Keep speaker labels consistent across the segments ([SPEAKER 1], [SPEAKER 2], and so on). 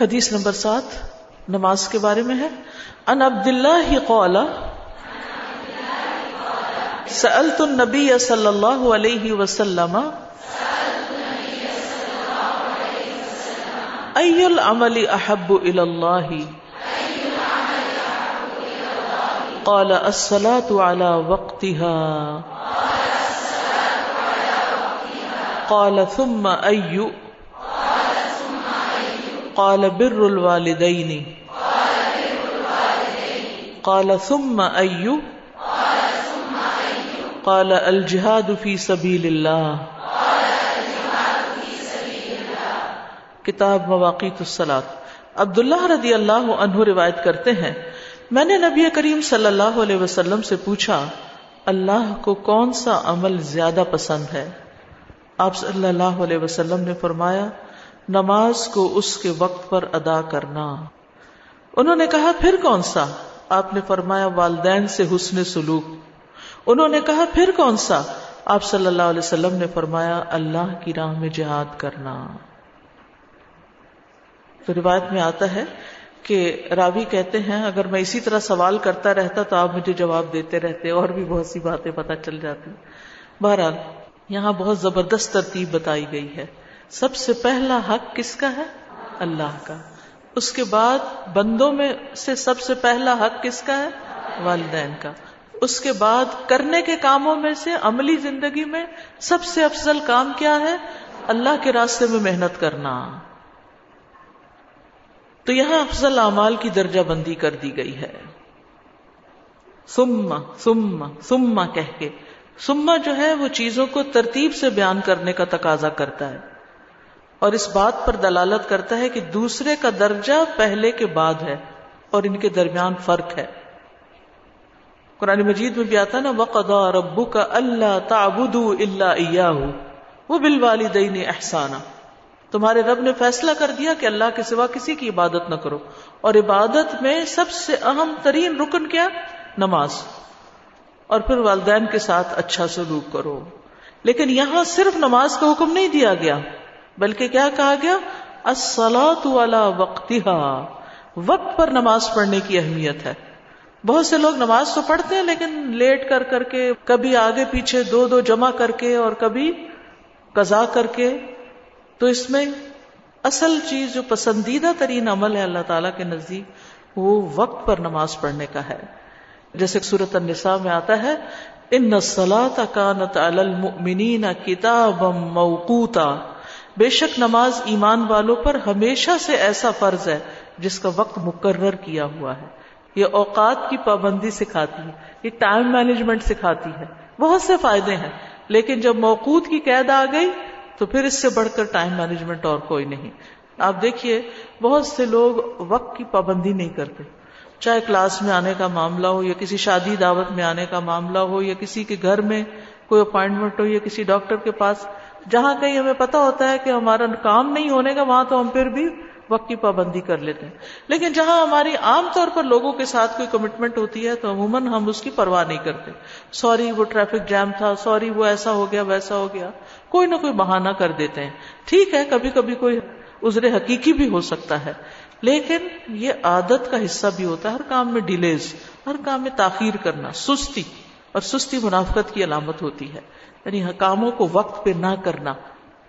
[SPEAKER 1] حدیث نمبر سات، نماز کے بارے میں ہے۔ ان عبد اللہ قال، سألت النبی صلی اللہ علیہ وسلم، ای العمل احب الى اللہ قال الصلاة على وقتها۔ قال، ثم أي قال بر الوالدين قال ثم أي قال الجهاد في سبيل الله کتاب مواقیت الصلاة. عبداللہ رضی اللہ عنہ روایت کرتے ہیں، میں نے نبی کریم صلی اللہ علیہ وسلم سے پوچھا، اللہ کو کون سا عمل زیادہ پسند ہے؟ آپ صلی اللہ علیہ وسلم نے فرمایا نماز کو اس کے وقت پر ادا کرنا۔ انہوں نے کہا، پھر کون سا؟ آپ نے فرمایا، والدین سے حسن سلوک۔ انہوں نے کہا، پھر کون سا؟ آپ صلی اللہ علیہ وسلم نے فرمایا، اللہ کی راہ میں جہاد کرنا۔ تو روایت میں آتا ہے کہ راوی کہتے ہیں، اگر میں اسی طرح سوال کرتا رہتا تو آپ مجھے جواب دیتے رہتے، اور بھی بہت سی باتیں پتہ چل جاتی۔ بہرحال، یہاں بہت زبردست ترتیب بتائی گئی ہے۔ سب سے پہلا حق کس کا ہے؟ اللہ کا۔ اس کے بعد بندوں میں سے سب سے پہلا حق کس کا ہے؟ والدین کا۔ اس کے بعد کرنے کے کاموں میں سے عملی زندگی میں سب سے افضل کام کیا ہے؟ اللہ کے راستے میں محنت کرنا۔ تو یہاں افضل اعمال کی درجہ بندی کر دی گئی ہے۔ سما سما سما کہہ کے۔ سما جو ہے وہ چیزوں کو ترتیب سے بیان کرنے کا تقاضا کرتا ہے۔ اور اس بات پر دلالت کرتا ہے کہ دوسرے کا درجہ پہلے کے بعد ہے اور ان کے درمیان فرق ہے۔ قرآن مجید میں بھی آتا نا وقدا ربو کا اللہ تابود اللہ وہ بال والدین احسانہ تمہارے رب نے فیصلہ کر دیا کہ اللہ کے سوا کسی کی عبادت نہ کرو۔ اور عبادت میں سب سے اہم ترین رکن کیا؟ نماز۔ اور پھر والدین کے ساتھ اچھا سلوک کرو۔ لیکن یہاں صرف نماز کا حکم نہیں دیا گیا۔ بلکہ کیا کہا گیا؟ والا وقت وقت پر نماز پڑھنے کی اہمیت ہے۔ بہت سے لوگ نماز تو پڑھتے ہیں لیکن لیٹ کر کر کے، کبھی آگے پیچھے دو دو جمع کر کے اور کبھی قزا کر کے۔ تو اس میں اصل چیز جو پسندیدہ ترین عمل ہے اللہ تعالیٰ کے نزدیک، وہ وقت پر نماز پڑھنے کا ہے۔ جیسے سورت النساء میں آتا ہے، ان نسلات کانت المؤمنین کتاب موقوتا بے شک نماز ایمان والوں پر ہمیشہ سے ایسا فرض ہے جس کا وقت مقرر کیا ہوا ہے۔ یہ اوقات کی پابندی سکھاتی ہے، یہ ٹائم مینجمنٹ سکھاتی ہے۔ بہت سے فائدے ہیں، لیکن جب موقوت کی قید آ گئی تو پھر اس سے بڑھ کر ٹائم مینجمنٹ اور کوئی نہیں۔ آپ دیکھیے، بہت سے لوگ وقت کی پابندی نہیں کرتے۔ چاہے کلاس میں آنے کا معاملہ ہو یا کسی شادی دعوت میں آنے کا معاملہ ہو یا کسی کے گھر میں کوئی اپوائنٹمنٹ ہو یا کسی ڈاکٹر کے پاس جہاں کہیں ہمیں پتا ہوتا ہے کہ ہمارا کام نہیں ہونے کا، وہاں تو ہم پھر بھی وقت کی پابندی کر لیتے ہیں۔ لیکن جہاں ہماری عام طور پر لوگوں کے ساتھ کوئی کمٹمنٹ ہوتی ہے، تو عموماً ہم اس کی پرواہ نہیں کرتے۔ سوری وہ ٹریفک جام تھا سوری وہ ایسا ہو گیا، ویسا ہو گیا۔ کوئی نہ کوئی بہانہ کر دیتے ہیں۔ ٹھیک ہے کبھی کبھی کوئی ازر حقیقی بھی ہو سکتا ہے۔ لیکن یہ عادت کا حصہ بھی ہوتا ہے، ہر کام میں ڈیلیز ہر کام میں تاخیر کرنا، سستی اور سستی منافقت کی علامت ہوتی ہے۔ یعنی کاموں کو وقت پہ نہ کرنا۔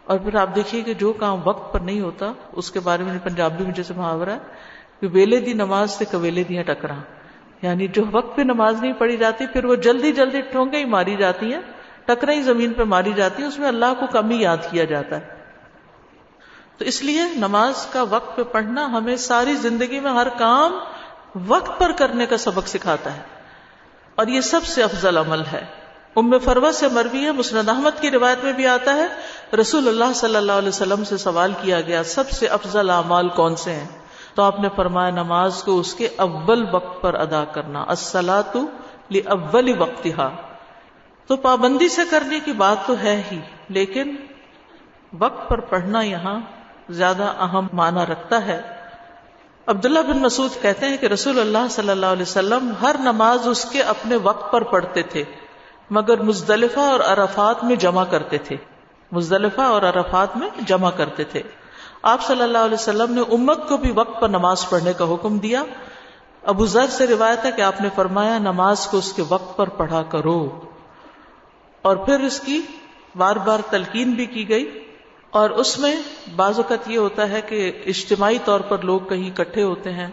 [SPEAKER 1] اور پھر آپ دیکھیے کہ جو کام وقت پر نہیں ہوتا، اس کے بارے میں پنجابی میں جیسے محاورہ ہے کہ ویلے دی نماز سے کویلے دیا ٹکرا یعنی جو وقت پہ نماز نہیں پڑھی جاتی، پھر وہ جلدی جلدی ٹھونگے ہی ماری جاتی ہیں ٹکرا ہی زمین پہ ماری جاتی ہیں، اس میں اللہ کو کم ہی یاد کیا جاتا ہے۔ تو اس لیے نماز کا وقت پہ پڑھنا ہمیں ساری زندگی میں ہر کام وقت پر کرنے کا سبق سکھاتا ہے۔ اور یہ سب سے افضل عمل ہے۔ ام فروا سے مروی ہے، مسند احمد کی روایت میں بھی آتا ہے۔ رسول اللہ صلی اللہ علیہ وسلم سے سوال کیا گیا، سب سے افضل اعمال کون سے ہیں؟ تو آپ نے فرمایا، نماز کو اس کے اول وقت پر ادا کرنا السلاۃ اول وقت تو پابندی سے کرنے کی بات تو ہے ہی، لیکن وقت پر پڑھنا یہاں زیادہ اہم معنی رکھتا ہے۔ عبداللہ بن مسعود کہتے ہیں کہ رسول اللہ صلی اللہ علیہ وسلم ہر نماز اس کے اپنے وقت پر پڑھتے تھے۔ مگر مزدلفہ اور عرفات میں جمع کرتے تھے۔ مزدلفہ اور عرفات میں جمع کرتے تھے۔ آپ صلی اللہ علیہ وسلم نے امت کو بھی وقت پر نماز پڑھنے کا حکم دیا۔ ابو ذر سے روایت ہے کہ آپ نے فرمایا، نماز کو اس کے وقت پر پڑھا کرو۔ اور پھر اس کی بار بار تلقین بھی کی گئی۔ اور اس میں بعض اوقات یہ ہوتا ہے کہ اجتماعی طور پر لوگ کہیں اکٹھے ہوتے ہیں۔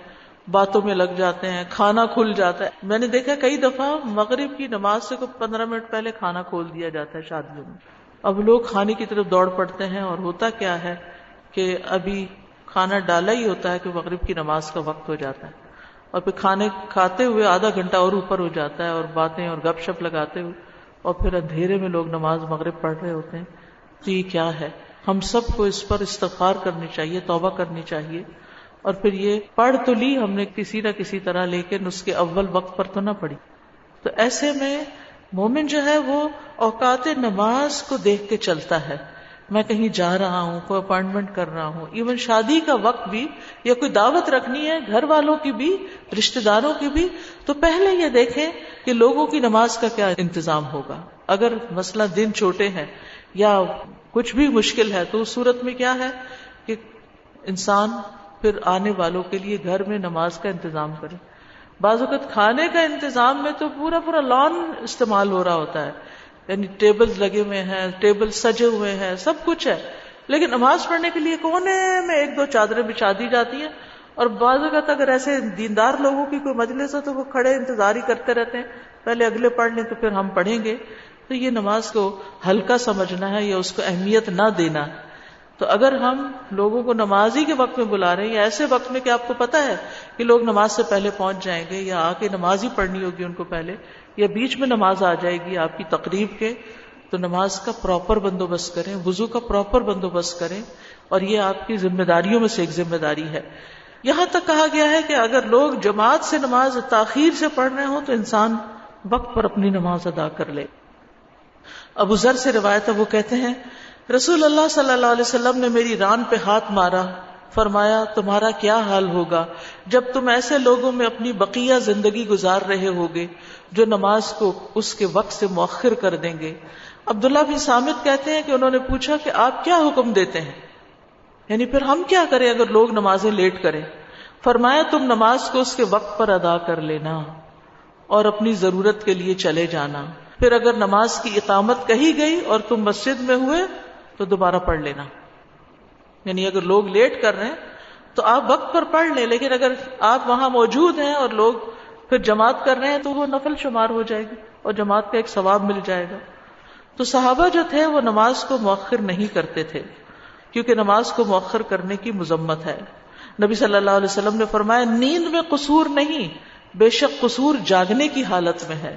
[SPEAKER 1] باتوں میں لگ جاتے ہیں، کھانا کھل جاتا ہے۔ میں نے دیکھا کئی دفعہ مغرب کی نماز سے کوئی پندرہ منٹ پہلے کھانا کھول دیا جاتا ہے شادیوں میں۔ اب لوگ کھانے کی طرف دوڑ پڑتے ہیں اور ہوتا کیا ہے کہ ابھی کھانا ڈالا ہی ہوتا ہے کہ مغرب کی نماز کا وقت ہو جاتا ہے۔ اور پھر کھانے کھاتے ہوئے آدھا گھنٹہ اور اوپر ہو جاتا ہے اور باتیں اور گپ شپ لگاتے ہوئے۔ اور پھر اندھیرے میں لوگ نماز مغرب پڑھ رہے ہوتے ہیں۔ تو یہ کیا ہے؟ ہم سب کو اس پر استغفار کرنی چاہیے، توبہ کرنی چاہیے۔ اور پھر یہ پڑھ تو لی ہم نے کسی نہ کسی طرح، لیکن اس کے اول وقت پر تو نہ پڑی تو ایسے میں مومن جو ہے وہ اوقات نماز کو دیکھ کے چلتا ہے۔ میں کہیں جا رہا ہوں، کوئی اپوائنٹمنٹ کر رہا ہوں، ایون شادی کا وقت بھی یا کوئی دعوت رکھنی ہے گھر والوں کی بھی رشتے داروں کی بھی، تو پہلے یہ دیکھیں کہ لوگوں کی نماز کا کیا انتظام ہوگا۔ اگر مسئلہ دن چھوٹے ہیں یا کچھ بھی مشکل ہے تو اس صورت میں کیا ہے کہ انسان پھر آنے والوں کے لیے گھر میں نماز کا انتظام کرے بعض اوقات کھانے کا انتظام میں تو پورا پورا لان استعمال ہو رہا ہوتا ہے۔ یعنی ٹیبل لگے ہوئے ہیں، ٹیبل سجے ہوئے ہیں، سب کچھ ہے۔ لیکن نماز پڑھنے کے لیے کونے میں ایک دو چادریں بچھا دی جاتی ہیں۔ اور بعض اوقات اگر ایسے دیندار لوگوں کی کوئی مجلس ہو تو وہ کھڑے انتظار ہی کرتے رہتے ہیں۔ پہلے اگلے پڑھ لیں تو پھر ہم پڑھیں گے۔ تو یہ نماز کو ہلکا سمجھنا ہے یا اس کو اہمیت نہ دینا۔ ہے تو اگر ہم لوگوں کو نمازی کے وقت میں بلا رہے ہیں، یا ایسے وقت میں کہ آپ کو پتا ہے کہ لوگ نماز سے پہلے پہنچ جائیں گے، یا آ کے نماز ہی پڑھنی ہوگی ان کو پہلے، یا بیچ میں نماز آ جائے گی آپ کی تقریب کے، تو نماز کا پراپر بندوبست کریں وزو کا پراپر بندوبست کریں، اور یہ آپ کی ذمہ داریوں میں سے ایک ذمہ داری ہے۔ یہاں تک کہا گیا ہے کہ اگر لوگ جماعت سے نماز تاخیر سے پڑھ رہے ہوں تو انسان وقت پر اپنی نماز ادا کر لے۔ ابو ذر سے روایت ہے، وہ کہتے ہیں رسول اللہ صلی اللہ علیہ وسلم نے میری ران پہ ہاتھ مارا، فرمایا، تمہارا کیا حال ہوگا؟ جب تم ایسے لوگوں میں اپنی بقیہ زندگی گزار رہے ہوگے جو نماز کو اس کے وقت سے مؤخر کر دیں گے۔ عبداللہ بن سامد کہتے ہیں کہ انہوں نے پوچھا کہ آپ کیا حکم دیتے ہیں؟ یعنی پھر ہم کیا کریں اگر لوگ نمازیں لیٹ کریں؟ فرمایا، تم نماز کو اس کے وقت پر ادا کر لینا اور اپنی ضرورت کے لیے چلے جانا۔ پھر اگر نماز کی اقامت کہی گئی اور تم مسجد میں ہوئے تو دوبارہ پڑھ لینا۔ یعنی اگر لوگ لیٹ کر رہے ہیں، تو آپ وقت پر پڑھ لیں، لیکن اگر آپ وہاں موجود ہیں اور لوگ پھر جماعت کر رہے ہیں، تو وہ نفل شمار ہو جائے گی اور جماعت کا ایک ثواب مل جائے گا۔ تو صحابہ جو تھے، وہ نماز کو مؤخر نہیں کرتے تھے، کیونکہ نماز کو مؤخر کرنے کی مذمت ہے۔ نبی صلی اللہ علیہ وسلم نے فرمایا، نیند میں قصور نہیں، بے شک قصور جاگنے کی حالت میں ہے۔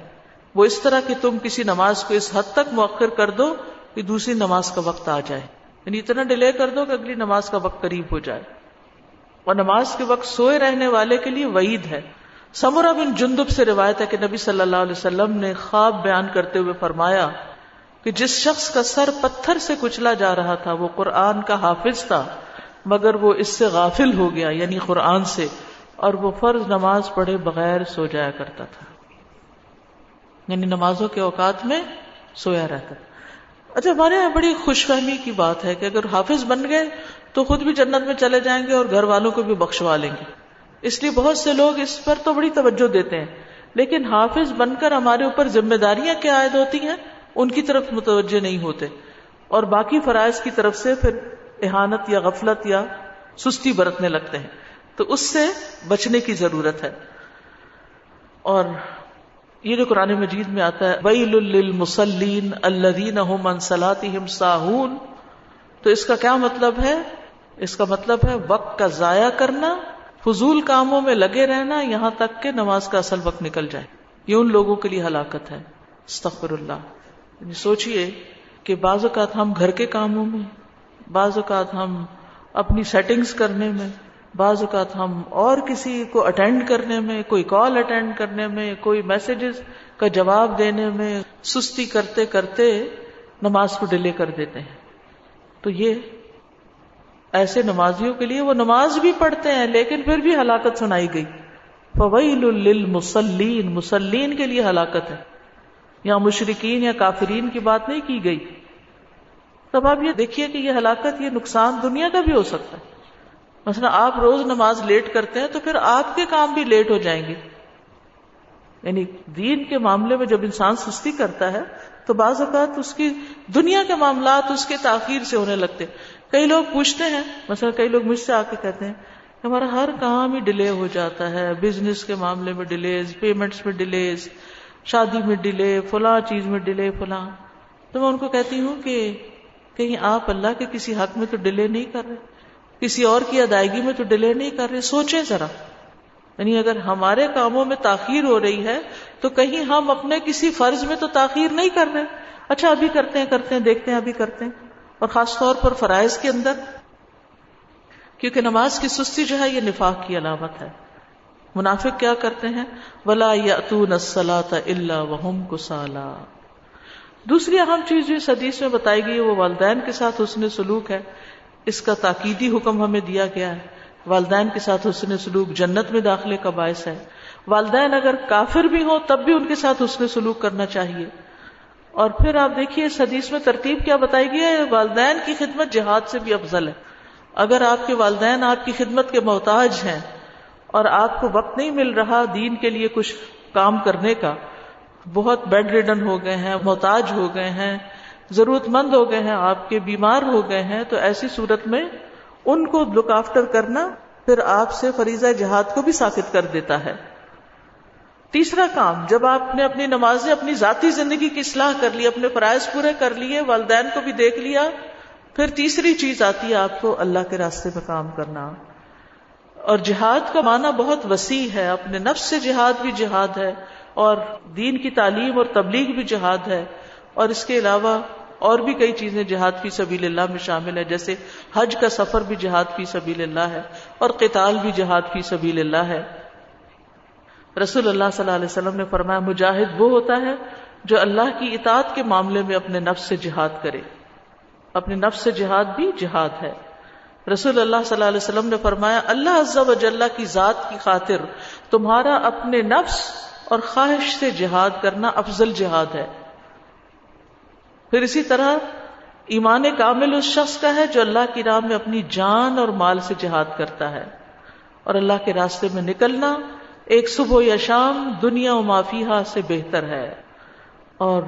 [SPEAKER 1] وہ اس طرح کہ تم کسی نماز کو اس حد تک مؤخر کر دو کہ دوسری نماز کا وقت آ جائے۔ یعنی اتنا ڈیلے کر دو کہ اگلی نماز کا وقت قریب ہو جائے۔ اور نماز کے وقت سوئے رہنے والے کے لیے وعید ہے۔ سمرا بن جندب سے روایت ہے کہ نبی صلی اللہ علیہ وسلم نے خواب بیان کرتے ہوئے فرمایا کہ جس شخص کا سر پتھر سے کچلا جا رہا تھا، وہ قرآن کا حافظ تھا، مگر وہ اس سے غافل ہو گیا یعنی قرآن سے، اور وہ فرض نماز پڑھے بغیر سو جایا کرتا تھا۔ یعنی نمازوں کے اوقات میں سویا رہتا تھا۔ اچھا ہمارے یہاں بڑی خوش فہمی کی بات ہے کہ اگر حافظ بن گئے تو خود بھی جنت میں چلے جائیں گے اور گھر والوں کو بھی بخشوا لیں گے۔ اس لیے بہت سے لوگ اس پر تو بڑی توجہ دیتے ہیں، لیکن حافظ بن کر ہمارے اوپر ذمہ داریاں کیا عائد ہوتی ہیں؟ ان کی طرف متوجہ نہیں ہوتے۔ اور باقی فرائض کی طرف سے پھر احانت یا غفلت یا سستی برتنے لگتے ہیں۔ تو اس سے بچنے کی ضرورت ہے۔ اور یہ جو قرآن مجید میں آتا ہے، ویل للمصلین الذین هم عن صلاتهم ساہون، تو اس کا کیا مطلب ہے؟ اس کا مطلب ہے وقت کا ضائع کرنا، فضول کاموں میں لگے رہنا، یہاں تک کہ نماز کا اصل وقت نکل جائے۔ یہ ان لوگوں کے لیے ہلاکت ہے۔ استغفر اللہ۔ یعنی سوچئے کہ بعض اوقات ہم گھر کے کاموں میں، بعض اوقات ہم اپنی سیٹنگز کرنے میں بعض اوقات ہم اور کسی کو اٹینڈ کرنے میں، کوئی کال اٹینڈ کرنے میں، کوئی میسجز کا جواب دینے میں سستی کرتے کرتے نماز کو ڈیلے کر دیتے ہیں۔ تو یہ ایسے نمازیوں کے لیے وہ نماز بھی پڑھتے ہیں، لیکن پھر بھی ہلاکت سنائی گئی۔ فویل للمصلین مسلین کے لیے ہلاکت ہے۔ یا مشرقین یا کافرین کی بات نہیں کی گئی۔ تب آپ یہ دیکھیے کہ یہ ہلاکت، یہ نقصان دنیا کا بھی ہو سکتا ہے۔ مثلا آپ روز نماز لیٹ کرتے ہیں تو پھر آپ کے کام بھی لیٹ ہو جائیں گے۔ یعنی دین کے معاملے میں جب انسان سستی کرتا ہے تو بعض اوقات اس کی دنیا کے معاملات اس کے تاخیر سے ہونے لگتے کئی لوگ پوچھتے ہیں، مثلا کئی لوگ مجھ سے آ کے کہتے ہیں کہ ہمارا ہر کام ہی ڈیلے ہو جاتا ہے، بزنس کے معاملے میں ڈیلیز، پیمنٹس میں ڈیلیز، شادی میں ڈیلے، فلاں چیز میں ڈیلے، فلاں۔ تو میں ان کو کہتی ہوں کہ کہیں آپ اللہ کے کسی حق میں تو ڈیلے نہیں کر رہے۔ کسی اور کی ادائیگی میں تو ڈیلے نہیں کر رہے، سوچیں ذرا۔ یعنی اگر ہمارے کاموں میں تاخیر ہو رہی ہے، تو کہیں ہم اپنے کسی فرض میں تو تاخیر نہیں کر رہے۔ اچھا ابھی کرتے ہیں کرتے ہیں، دیکھتے ہیں، ابھی کرتے ہیں۔ اور خاص طور پر فرائض کے اندر، کیونکہ نماز کی سستی جو ہے، یہ نفاق کی علامت ہے۔ منافق کیا کرتے ہیں؟ ولا یا اللہ وحم کسالا دوسری اہم چیز جو اس حدیث میں بتائی گئی وہ والدین کے ساتھ حسن سلوک ہے۔ اس کا تاکیدی حکم ہمیں دیا گیا ہے۔ والدین کے ساتھ حسن سلوک جنت میں داخلے کا باعث ہے۔ والدین اگر کافر بھی ہو تب بھی ان کے ساتھ حسن سلوک کرنا چاہیے۔ اور پھر آپ دیکھیے، اس حدیث میں ترتیب کیا بتائی گئی ہے، والدین کی خدمت جہاد سے بھی افضل ہے۔ اگر آپ کے والدین آپ کی خدمت کے محتاج ہیں اور آپ کو وقت نہیں مل رہا دین کے لیے کچھ کام کرنے کا، بہت بیڈ ریڈن ہو گئے ہیں، محتاج ہو گئے ہیں۔ ضرورت مند ہو گئے ہیں، آپ کے بیمار ہو گئے ہیں، تو ایسی صورت میں ان کو لک آفٹر کرنا پھر آپ سے فریضہ جہاد کو بھی ساکت کر دیتا ہے۔ تیسرا کام، جب آپ نے اپنی نمازیں اپنی ذاتی زندگی کی اصلاح کر لی، اپنے فرائض پورے کر لیے، والدین کو بھی دیکھ لیا، پھر تیسری چیز آتی ہے آپ کو اللہ کے راستے میں کام کرنا۔ اور جہاد کا معنی بہت وسیع ہے، اپنے نفس سے جہاد بھی جہاد ہے، اور دین کی تعلیم اور تبلیغ بھی جہاد ہے۔ اور اس کے علاوہ اور بھی کئی چیزیں جہاد فی سبیل اللہ میں شامل ہے جیسے حج کا سفر بھی جہاد فی سبیل اللہ ہے، اور قتال بھی جہاد فی سبیل اللہ ہے۔ رسول اللہ صلی اللہ علیہ وسلم نے فرمایا، مجاہد وہ ہوتا ہے جو اللہ کی اطاعت کے معاملے میں اپنے نفس سے جہاد کرے۔ اپنے نفس سے جہاد بھی جہاد ہے۔ رسول اللہ صلی اللہ علیہ وسلم نے فرمایا، اللہ عز و جلہ کی ذات کی خاطر تمہارا اپنے نفس اور خواہش سے جہاد کرنا افضل جہاد ہے۔ پھر اسی طرح ایمان کامل اس شخص کا ہے جو اللہ کی راہ میں اپنی جان اور مال سے جہاد کرتا ہے اور اللہ کے راستے میں نکلنا ایک صبح یا شام دنیا و مافیہ سے بہتر ہے اور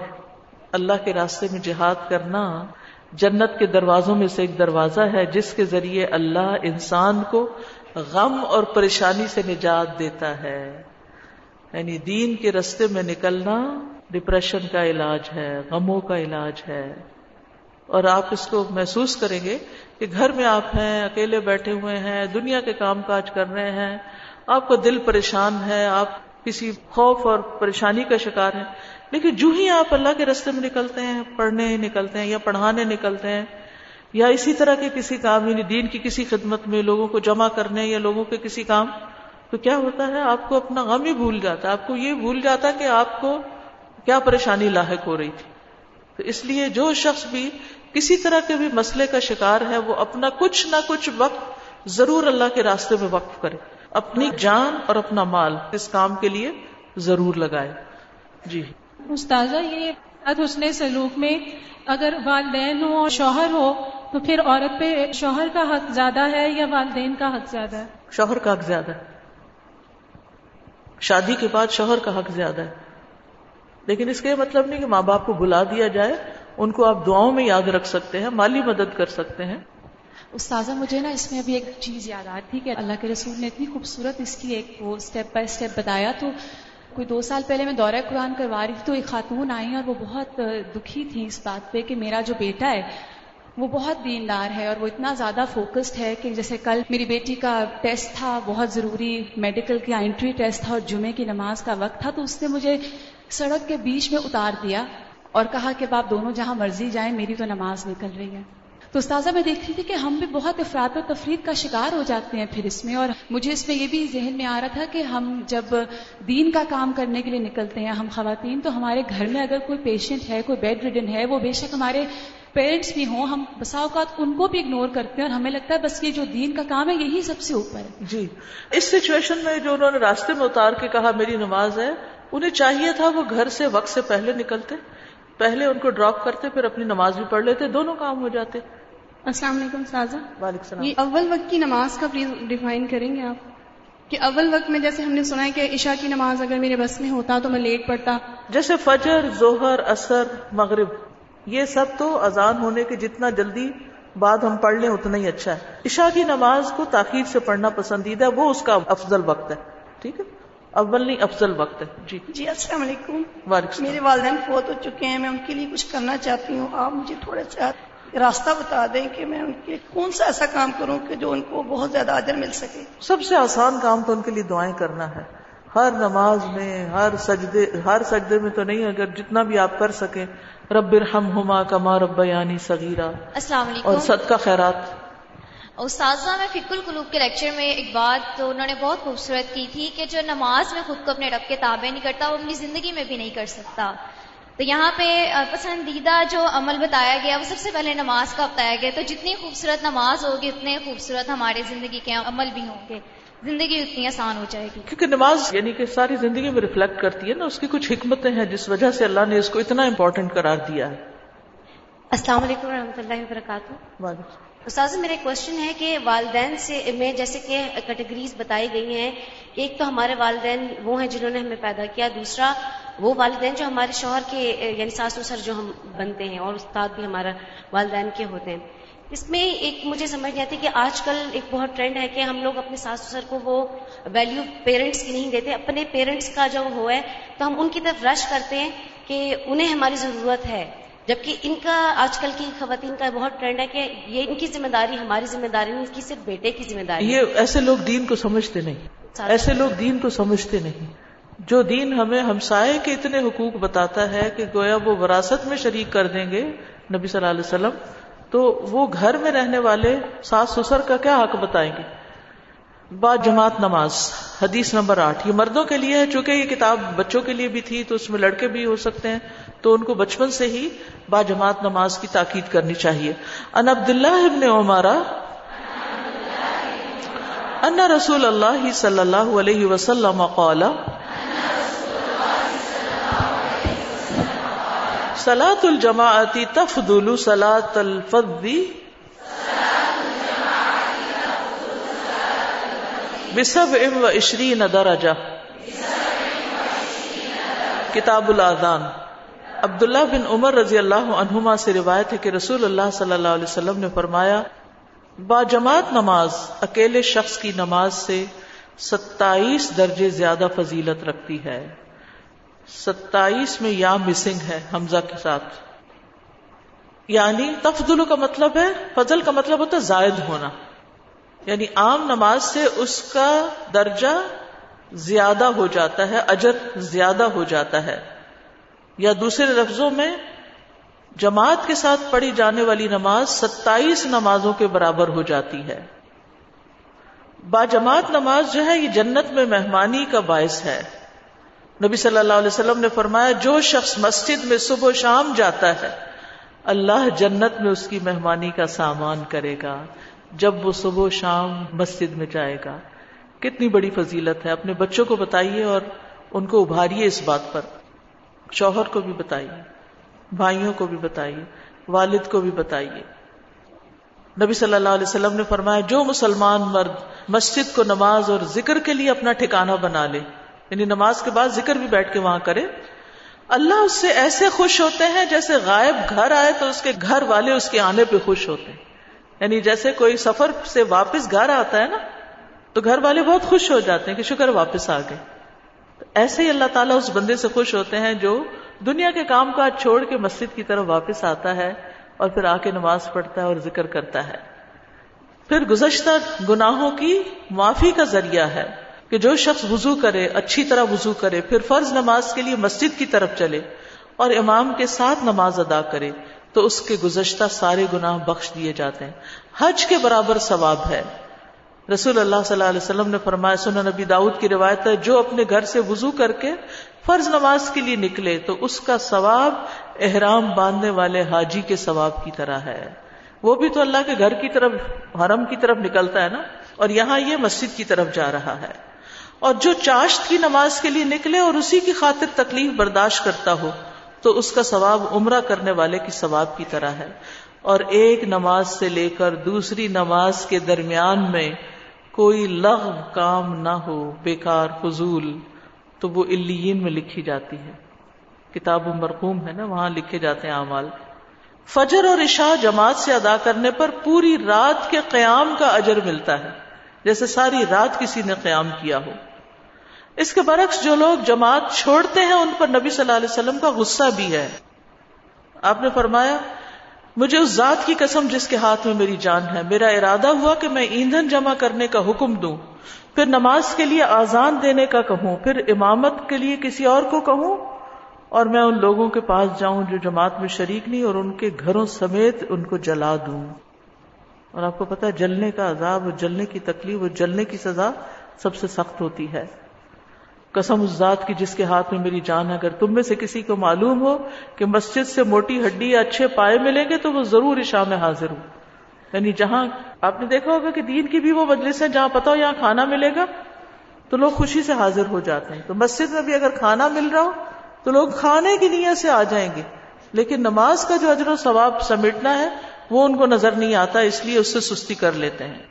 [SPEAKER 1] اللہ کے راستے میں جہاد کرنا جنت کے دروازوں میں سے ایک دروازہ ہے جس کے ذریعے اللہ انسان کو غم اور پریشانی سے نجات دیتا ہے یعنی دین کے رستے میں نکلنا ڈپریشن کا علاج ہے، غموں کا علاج ہے۔ اور آپ اس کو محسوس کریں گے کہ گھر میں آپ ہیں، اکیلے بیٹھے ہوئے ہیں، دنیا کے کام کاج کر رہے ہیں۔ آپ کا دل پریشان ہے، آپ کسی خوف اور پریشانی کا شکار ہیں۔ لیکن جو ہی آپ اللہ کے رستے میں نکلتے ہیں، پڑھنے نکلتے ہیں یا پڑھانے نکلتے ہیں، یا اسی طرح کے کسی کام یعنی دین کی کسی خدمت میں لوگوں کو جمع کرنے یا لوگوں کے کسی کام، تو کیا ہوتا ہے؟ آپ کو اپنا غم ہی بھول جاتا ہے۔ آپ کو یہ بھول جاتا کہ آپ کو کیا پریشانی لاحق ہو رہی تھی؟ تو اس لیے جو شخص بھی کسی طرح کے بھی مسئلے کا شکار ہے وہ اپنا کچھ نہ کچھ وقت ضرور اللہ کے راستے میں وقف کرے۔ اپنی جان اور اپنا مال اس کام کے لیے ضرور لگائے۔ جی۔
[SPEAKER 2] استاذہ یہ حسن سلوک میں اگر والدین ہو اور شوہر ہو تو پھر عورت پہ شوہر کا حق زیادہ ہے یا والدین کا حق زیادہ ہے؟
[SPEAKER 1] شوہر کا حق زیادہ ہے۔ شادی کے بعد شوہر کا حق زیادہ ہے۔ لیکن اس کا یہ مطلب نہیں کہ ماں باپ کو بلا دیا جائے، ان کو آپ دعاؤں میں یاد رکھ سکتے ہیں، مالی مدد کر سکتے ہیں۔
[SPEAKER 2] استاذہ، مجھے نا اس میں ابھی ایک چیز یاد آتی تھی کہ اللہ کے رسول نے اتنی خوبصورت اس کی ایک وہ اسٹیپ بائی اسٹیپ بتایا تو کوئی دو سال پہلے میں دورہ قرآن کروا رہی تھی تو ایک خاتون آئی اور وہ بہت دکھی تھی اس بات پہ کہ میرا جو بیٹا ہے وہ بہت دیندار ہے اور وہ اتنا زیادہ فوکسڈ ہے کہ جیسے کل میری بیٹی کا ٹیسٹ تھا، بہت ضروری میڈیکل کا انٹری ٹیسٹ تھا اور جمعے کی نماز کا وقت تھا تو اس نے مجھے سڑک کے بیچ میں اتار دیا اور کہا کہ باپ دونوں جہاں مرضی جائیں، میری تو نماز نکل رہی ہے۔ تو استاذہ میں دیکھ رہی تھی کہ ہم بھی بہت افراد و تفرید کا شکار ہو جاتے ہیں پھر اس میں، اور مجھے اس میں یہ بھی ذہن میں آ رہا تھا کہ ہم جب دین کا کام کرنے کے لیے نکلتے ہیں، ہم خواتین، تو ہمارے گھر میں اگر کوئی پیشنٹ ہے، کوئی بیڈ ریڈن ہے، وہ بے شک ہمارے پیرنٹس بھی ہوں، ہم بسا اوقات ان کو بھی اگنور کرتے ہیں اور ہمیں لگتا ہے بس یہ جو دین کا کام ہے، یہی سب سے اوپر ہے۔
[SPEAKER 1] جی اس سچویشن میں جو انہوں نے راستے میں اتار کے کہا میری نماز ہے انہیں چاہیے تھا وہ گھر سے وقت سے پہلے نکلتے پہلے ان کو ڈراپ کرتے پھر اپنی نماز بھی پڑھ لیتے دونوں کام ہو جاتے۔
[SPEAKER 3] السلام علیکم سازا۔
[SPEAKER 1] وعلیکم السلام۔
[SPEAKER 3] یہ اول وقت کی نماز کا پلیز ڈیفائن کریں گے آپ؟ کہ اول وقت میں جیسے ہم نے سنا ہے کہ عشاء کی نماز اگر میرے بس میں ہوتا تو میں لیٹ پڑتا
[SPEAKER 1] جیسے فجر ظہر اثر مغرب یہ سب تو اذان ہونے کے جتنا جلدی بعد ہم پڑھ لیں اتنا ہی اچھا ہے۔ عشاء کی نماز کو تاخیر سے پڑھنا پسندیدہ وہ اس کا افضل وقت ہے۔ ٹھیک ہے؟ اول نہیں افضل وقت ہے۔ جی۔
[SPEAKER 4] جی السلام علیکم۔
[SPEAKER 1] وعلیکم
[SPEAKER 4] میرے والدین فوت ہو چکے ہیں میں ان کے لیے کچھ کرنا چاہتی ہوں۔ آپ مجھے تھوڑا سا راستہ بتا دیں کہ میں ان کے کون سا ایسا کام کروں کہ جو ان کو بہت زیادہ اجر مل سکے؟
[SPEAKER 1] سب سے آسان کام تو ان کے لیے دعائیں کرنا ہے۔ ہر نماز میں ہر سجدے ہر سجدے میں تو نہیں اگر جتنا بھی آپ کر سکیں۔ رب ارحم ہما کما رب یعنی صغیرہ
[SPEAKER 5] السلام
[SPEAKER 1] اور
[SPEAKER 5] علیکم
[SPEAKER 1] صدقہ خیرات۔
[SPEAKER 5] استاذہ میں فک القلوب کے لیکچر میں ایک بات تو انہوں نے بہت خوبصورت کی تھی کہ جو نماز میں خود کو اپنے رب کے تابع نہیں کرتا وہ اپنی زندگی میں بھی نہیں کر سکتا۔ تو یہاں پہ پسندیدہ جو عمل بتایا گیا وہ سب سے پہلے نماز کا بتایا گیا۔ تو جتنی خوبصورت نماز ہوگی اتنے خوبصورت ہمارے زندگی کے عمل بھی ہوں گے۔ زندگی اتنی آسان ہو جائے گی۔
[SPEAKER 1] کیونکہ نماز یعنی کہ ساری زندگی میں ریفلیکٹ کرتی ہے نا اس کی کچھ حکمتیں ہیں جس وجہ سے اللہ نے اس کو اتنا امپورٹنٹ قرار دیا ہے۔
[SPEAKER 6] السلام علیکم ورحمۃ اللہ وبرکاتہ۔
[SPEAKER 1] وعلیکم
[SPEAKER 6] استاذ میرا کوشچن ہے کہ والدین سے میں جیسے کہ کیٹیگریز بتائی گئی ہیں، ایک تو ہمارے والدین وہ ہیں جنہوں نے ہمیں پیدا کیا، دوسرا وہ والدین جو ہمارے شوہر کے یعنی ساس سسر جو ہم بنتے ہیں اور استاد بھی ہمارا والدین کے ہوتے ہیں۔ اس میں ایک مجھے سمجھ نہیں آتی کہ آج کل ایک بہت ٹرینڈ ہے کہ ہم لوگ اپنے ساس سسر کو وہ ویلیو پیرنٹس کی نہیں دیتے، اپنے پیرنٹس کا جو وہ ہے، تو ہم ان کی طرف رش کرتے ہیں کہ انہیں ہماری ضرورت ہے۔ جبکہ ان کا آج کل کی خواتین کا بہت ٹرینڈ ہے کہ یہ ان کی ذمہ داری ہماری ذمہ داری نہیں ان کی صرف بیٹے کی ذمہ داری
[SPEAKER 1] یہ ایسے لوگ دین کو سمجھتے نہیں۔ ایسے لوگ دین کو سمجھتے نہیں۔ جو دین ہمیں ہمسائے کے اتنے حقوق بتاتا ہے کہ گویا وہ وراثت میں شریک کر دیں گے نبی صلی اللہ علیہ وسلم تو وہ گھر میں رہنے والے ساس سسر کا کیا حق بتائیں گے؟ با جماعت نماز حدیث نمبر آٹھ۔ یہ مردوں کے لیے ہے چونکہ یہ کتاب بچوں کے لیے بھی تھی تو اس میں لڑکے بھی ہو سکتے ہیں۔ تو ان کو بچپن سے ہی با جماعت نماز کی تاکید کرنی چاہیے۔ ان عبد اللہ ابن عمارا ان رسول اللہ صلی اللہ علیہ وسلم قال سلاۃ الجماعتی تفضل سلاۃ الفضی بسب ام و عشرین درجہ۔ کتاب الادان عبداللہ بن عمر رضی اللہ عنہما سے روایت ہے کہ رسول اللہ صلی اللہ علیہ وسلم نے فرمایا، با جماعت نماز، اکیلے شخص کی نماز سے ستائیس درجے زیادہ فضیلت رکھتی ہے۔ ستائیس میں یا مسنگ ہے حمزہ کے ساتھ۔ یعنی تفضل کا مطلب ہے، فضل کا مطلب ہوتا ہے زائد ہونا۔ یعنی عام نماز سے اس کا درجہ زیادہ ہو جاتا ہے، اجر زیادہ ہو جاتا ہے۔ یا دوسرے لفظوں میں جماعت کے ساتھ پڑھی جانے والی نماز ستائیس نمازوں کے برابر ہو جاتی ہے۔ با جماعت نماز جو ہے یہ جنت میں مہمانی کا باعث ہے۔ نبی صلی اللہ علیہ وسلم نے فرمایا، جو شخص مسجد میں صبح و شام جاتا ہے، اللہ جنت میں اس کی مہمانی کا سامان کرے گا۔ جب وہ صبح و شام مسجد میں جائے گا۔ کتنی بڑی فضیلت ہے، اپنے بچوں کو بتائیے اور ان کو ابھاریے اس بات پر۔ شوہر کو بھی بتائیے، بھائیوں کو بھی بتائیے، والد کو بھی بتائیے۔ نبی صلی اللہ علیہ وسلم نے فرمایا، جو مسلمان مرد مسجد کو نماز اور ذکر کے لیے اپنا ٹھکانہ بنا لے یعنی نماز کے بعد ذکر بھی بیٹھ کے وہاں کرے، اللہ اس سے ایسے خوش ہوتے ہیں جیسے غائب گھر آئے تو اس کے گھر والے اس کے آنے پہ خوش ہوتے ہیں۔ یعنی جیسے کوئی سفر سے واپس گھر آتا ہے نا، تو گھر والے بہت خوش ہو جاتے ہیں کہ شکر واپس آ گئے۔ ایسے ہی اللہ تعالیٰ اس بندے سے خوش ہوتے ہیں جو دنیا کے کام کاج چھوڑ کے مسجد کی طرف واپس آتا ہے اور پھر آ کے نماز پڑھتا ہے اور ذکر کرتا ہے۔ پھر گزشتہ گناہوں کی معافی کا ذریعہ ہے کہ جو شخص وضو کرے، اچھی طرح وضو کرے، پھر فرض نماز کے لیے مسجد کی طرف چلے اور امام کے ساتھ نماز ادا کرے، تو اس کے گزشتہ سارے گناہ بخش دیے جاتے ہیں۔ حج کے برابر ثواب ہے۔ رسول اللہ صلی اللہ علیہ وسلم نے فرمایا، سنن نبی داؤد کی روایت ہے، جو اپنے گھر سے وضو کر کے فرض نماز کے لیے نکلے، تو اس کا ثواب احرام باندھنے والے حاجی کے ثواب کی طرح ہے۔ وہ بھی تو اللہ کے گھر کی طرف، حرم کی طرف نکلتا ہے نا، اور یہاں یہ مسجد کی طرف جا رہا ہے۔ اور جو چاشت کی نماز کے لیے نکلے اور اسی کی خاطر تکلیف برداشت کرتا ہو، تو اس کا ثواب عمرہ کرنے والے کی ثواب کی طرح ہے۔ اور ایک نماز سے لے کر دوسری نماز کے درمیان میں کوئی لغ کام نہ ہو، بیکار فضول، تو وہ الین میں لکھی جاتی ہے۔ کتاب مرقوم ہے نا، وہاں لکھے جاتے ہیں اعمال۔ فجر اور عشاء جماعت سے ادا کرنے پر پوری رات کے قیام کا اجر ملتا ہے، جیسے ساری رات کسی نے قیام کیا ہو۔ اس کے برعکس جو لوگ جماعت چھوڑتے ہیں، ان پر نبی صلی اللہ علیہ وسلم کا غصہ بھی ہے۔ آپ نے فرمایا مجھے اس ذات کی قسم جس کے ہاتھ میں میری جان ہے، میرا ارادہ ہوا کہ میں ایندھن جمع کرنے کا حکم دوں۔ پھر نماز کے لیے آزان دینے کا کہوں، پھر امامت کے لیے کسی اور کو کہوں؟ اور میں ان لوگوں کے پاس جاؤں جو جماعت میں شریک نہیں اور ان کے گھروں سمیت ان کو جلا دوں۔ اور آپ کو پتا جلنے کا عذاب اور جلنے کی تکلیف اور جلنے کی سزا سب سے سخت ہوتی ہے۔ قسم اس ذات کی جس کے ہاتھ میں میری جان ہے۔ اگر تم میں سے کسی کو معلوم ہو کہ مسجد سے موٹی ہڈی یا اچھے پائے ملیں گے تو وہ ضرور عشاء میں حاضر ہو یعنی جہاں آپ نے دیکھا ہوگا کہ دین کی بھی وہ مجلس ہے جہاں پتا ہو یہاں کھانا ملے گا، تو لوگ خوشی سے حاضر ہو جاتے ہیں۔ تو مسجد میں بھی اگر کھانا مل رہا ہو، تو لوگ کھانے کی نیت سے آ جائیں گے۔ لیکن نماز کا جو اجر و ثواب سمیٹنا ہے، وہ ان کو نظر نہیں آتا، اس لیے اس سے سستی کر لیتے ہیں۔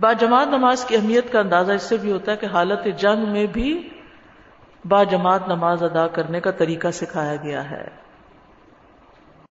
[SPEAKER 1] با جماعت نماز کی اہمیت کا اندازہ اس سے بھی ہوتا ہے کہ حالت جنگ میں بھی با جماعت نماز ادا کرنے کا طریقہ سکھایا گیا ہے۔